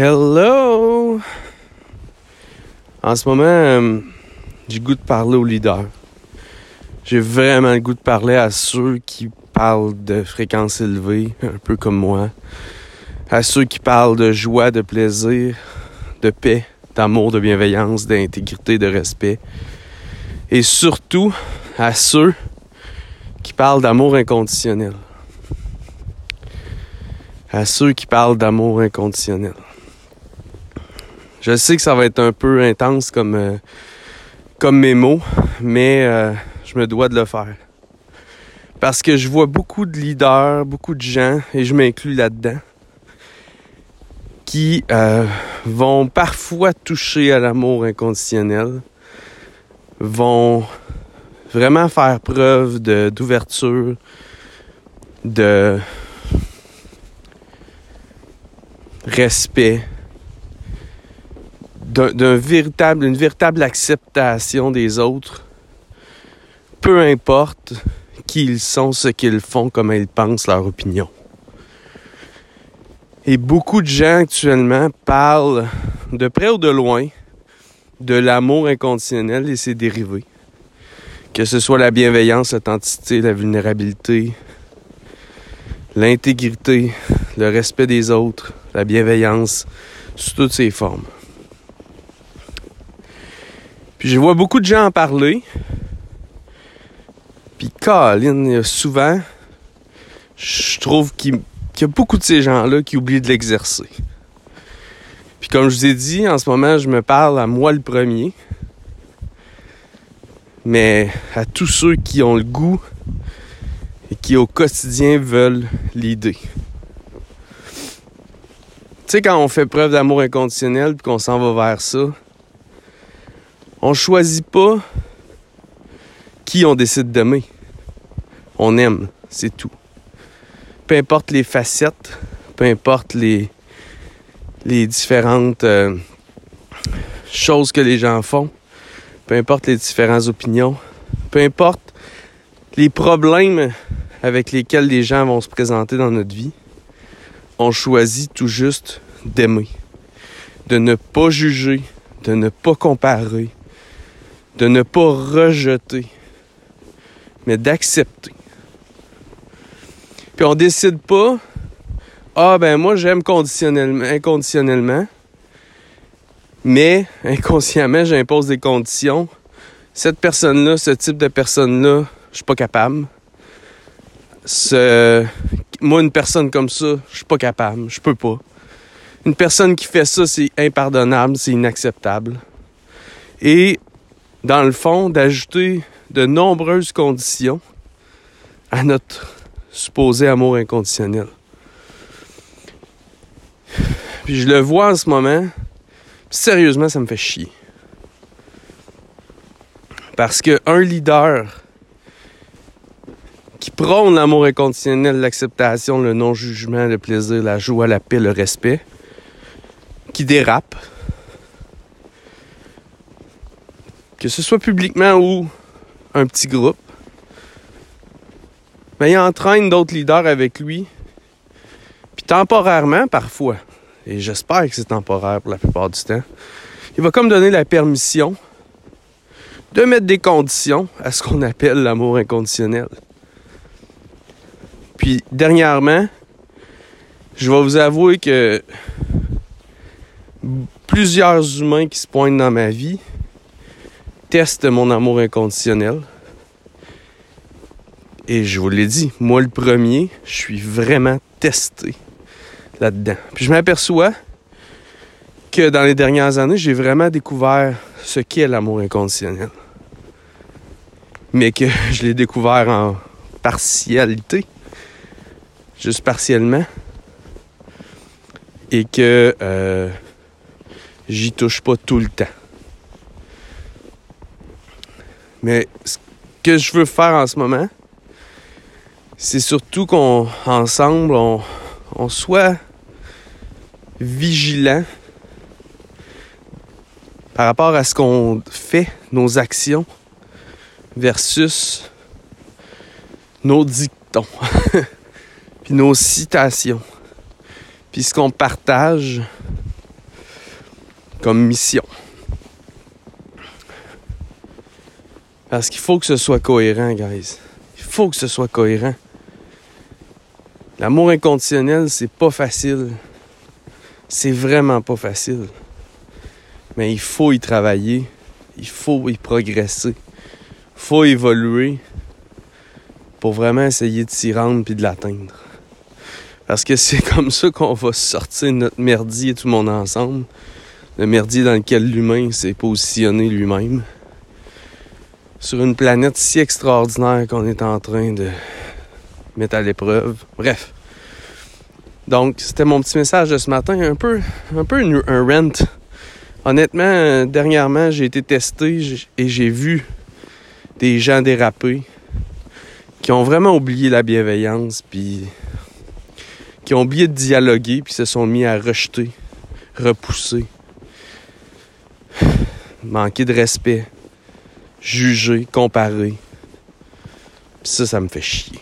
Hello! En ce moment, euh, j'ai goût de parler aux leaders. J'ai vraiment le goût de parler à ceux qui parlent de fréquence élevée, un peu comme moi. À ceux qui parlent de joie, de plaisir, de paix, d'amour, de bienveillance, d'intégrité, de respect. Et surtout à ceux qui parlent d'amour inconditionnel. À ceux qui parlent d'amour inconditionnel. Je sais que ça va être un peu intense comme, euh, comme mes mots, mais euh, je me dois de le faire. Parce que je vois beaucoup de leaders, beaucoup de gens, et je m'inclus là-dedans, qui euh, vont parfois toucher à l'amour inconditionnel, vont vraiment faire preuve d'ouverture, de respect, d'un une véritable acceptation des autres, peu importe qui ils sont, ce qu'ils font, comment ils pensent, leur opinion. Et beaucoup de gens actuellement parlent de près ou de loin de l'amour inconditionnel et ses dérivés. Que ce soit la bienveillance, l'authenticité, la vulnérabilité, l'intégrité, le respect des autres, la bienveillance, sous toutes ses formes. Je vois beaucoup de gens en parler. Puis Colin, souvent, je trouve qu'il y a beaucoup de ces gens-là qui oublient de l'exercer. Puis comme je vous ai dit, en ce moment, je me parle à moi le premier. Mais à tous ceux qui ont le goût et qui au quotidien veulent l'idée. Tu sais, quand on fait preuve d'amour inconditionnel puis qu'on s'en va vers ça, on choisit pas qui on décide d'aimer. On aime, c'est tout. Peu importe les facettes, peu importe les, les différentes euh, choses que les gens font, peu importe les différentes opinions, peu importe les problèmes avec lesquels les gens vont se présenter dans notre vie, on choisit tout juste d'aimer, de ne pas juger, de ne pas comparer, de ne pas rejeter, mais d'accepter. Puis on décide pas, ah ben moi j'aime conditionnellement, inconditionnellement, mais inconsciemment j'impose des conditions. Cette personne-là, ce type de personne-là, je suis pas capable. Moi, une personne comme ça, je suis pas capable, je peux pas. Une personne qui fait ça, c'est impardonnable, c'est inacceptable. Et dans le fond, d'ajouter de nombreuses conditions à notre supposé amour inconditionnel. Puis je le vois en ce moment, sérieusement, ça me fait chier. Parce qu'un leader qui prône l'amour inconditionnel, l'acceptation, le non-jugement, le plaisir, la joie, la paix, le respect, qui dérape, que ce soit publiquement ou un petit groupe, mais ben, il entraîne d'autres leaders avec lui, puis temporairement parfois, et j'espère que c'est temporaire pour la plupart du temps, il va comme donner la permission de mettre des conditions à ce qu'on appelle l'amour inconditionnel. Puis dernièrement, je vais vous avouer que plusieurs humains qui se pointent dans ma vie teste mon amour inconditionnel. Et je vous l'ai dit, moi le premier, je suis vraiment testé là-dedans. Puis je m'aperçois que dans les dernières années, j'ai vraiment découvert ce qu'est l'amour inconditionnel. Mais que je l'ai découvert en partialité, juste partiellement. Et que euh, j'y touche pas tout le temps. Mais ce que je veux faire en ce moment, c'est surtout qu'on, ensemble, on, soit vigilant par rapport à ce qu'on fait, nos actions, versus nos dictons, puis nos citations, puis ce qu'on partage, comme mission. Parce qu'il faut que ce soit cohérent, guys. Il faut que ce soit cohérent. L'amour inconditionnel, c'est pas facile. C'est vraiment pas facile. Mais il faut y travailler. Il faut y progresser. Il faut évoluer pour vraiment essayer de s'y rendre puis de l'atteindre. Parce que c'est comme ça qu'on va sortir notre merdier tout le monde ensemble. Le merdier dans lequel l'humain s'est positionné lui-même. Sur une planète si extraordinaire qu'on est en train de mettre à l'épreuve. Bref. Donc, c'était mon petit message de ce matin. Un peu, un peu un rent. Honnêtement, dernièrement, j'ai été testé et j'ai vu des gens déraper qui ont vraiment oublié la bienveillance, puis qui ont oublié de dialoguer, puis se sont mis à rejeter, repousser, manquer de respect, juger, comparer. Ça, ça me fait chier.